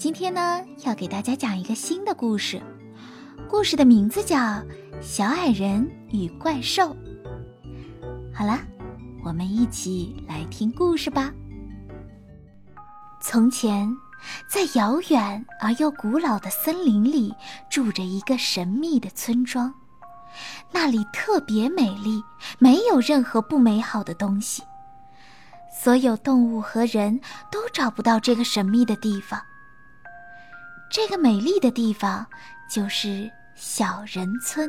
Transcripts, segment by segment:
今天呢，要给大家讲一个新的故事，故事的名字叫《小矮人与怪兽》。好了，我们一起来听故事吧。从前，在遥远而又古老的森林里，住着一个神秘的村庄，那里特别美丽，没有任何不美好的东西。所有动物和人都找不到这个神秘的地方。这个美丽的地方就是小人村。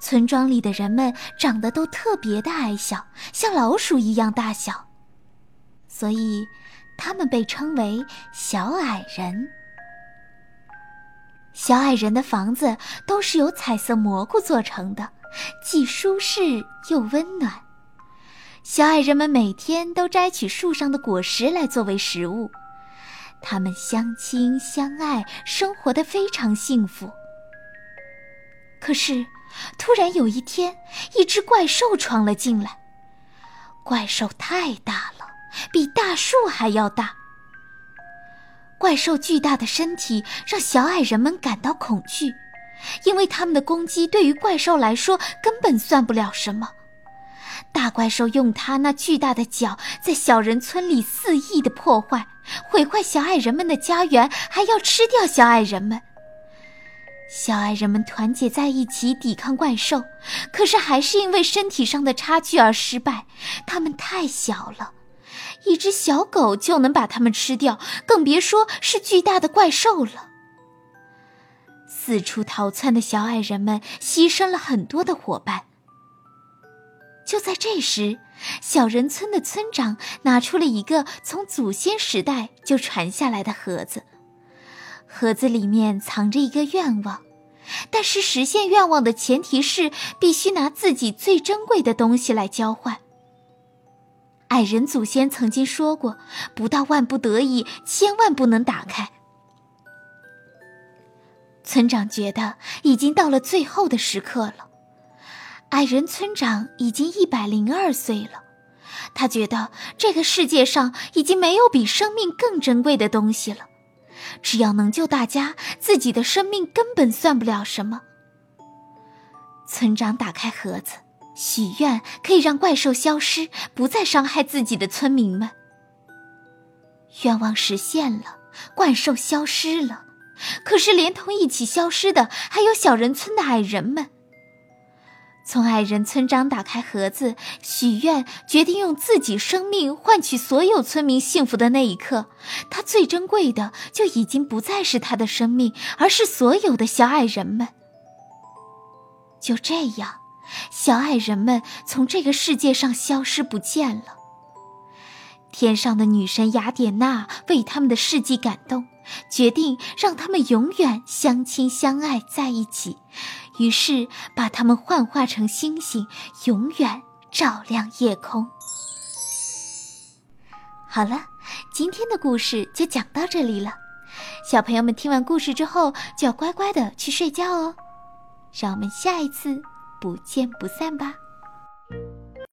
村庄里的人们长得都特别的矮小，像老鼠一样大小，所以他们被称为小矮人。小矮人的房子都是由彩色蘑菇做成的，既舒适又温暖。小矮人们每天都摘取树上的果实来作为食物。他们相亲相爱，生活的非常幸福。可是，突然有一天，一只怪兽闯了进来。怪兽太大了，比大树还要大。怪兽巨大的身体让小矮人们感到恐惧，因为他们的攻击对于怪兽来说根本算不了什么。大怪兽用它那巨大的脚在小人村里肆意的破坏，毁坏小矮人们的家园，还要吃掉小矮人们。小矮人们团结在一起抵抗怪兽，可是还是因为身体上的差距而失败。他们太小了，一只小狗就能把它们吃掉，更别说是巨大的怪兽了。四处逃窜的小矮人们牺牲了很多的伙伴。就在这时，小人村的村长拿出了一个从祖先时代就传下来的盒子，盒子里面藏着一个愿望，但是实现愿望的前提是必须拿自己最珍贵的东西来交换。矮人祖先曾经说过，不到万不得已，千万不能打开。村长觉得已经到了最后的时刻了。矮人村长已经一百零二岁了，他觉得这个世界上已经没有比生命更珍贵的东西了。只要能救大家，自己的生命根本算不了什么。村长打开盒子，许愿可以让怪兽消失，不再伤害自己的村民们。愿望实现了，怪兽消失了，可是连同一起消失的还有小人村的矮人们。从矮人村长打开盒子许愿，决定用自己生命换取所有村民幸福的那一刻，他最珍贵的就已经不再是他的生命，而是所有的小矮人们。就这样，小矮人们从这个世界上消失不见了。天上的女神雅典娜为他们的事迹感动，决定让他们永远相亲相爱在一起。于是把他们幻化成星星，永远照亮夜空。好了，今天的故事就讲到这里了。小朋友们听完故事之后，就要乖乖的去睡觉哦。让我们下一次不见不散吧。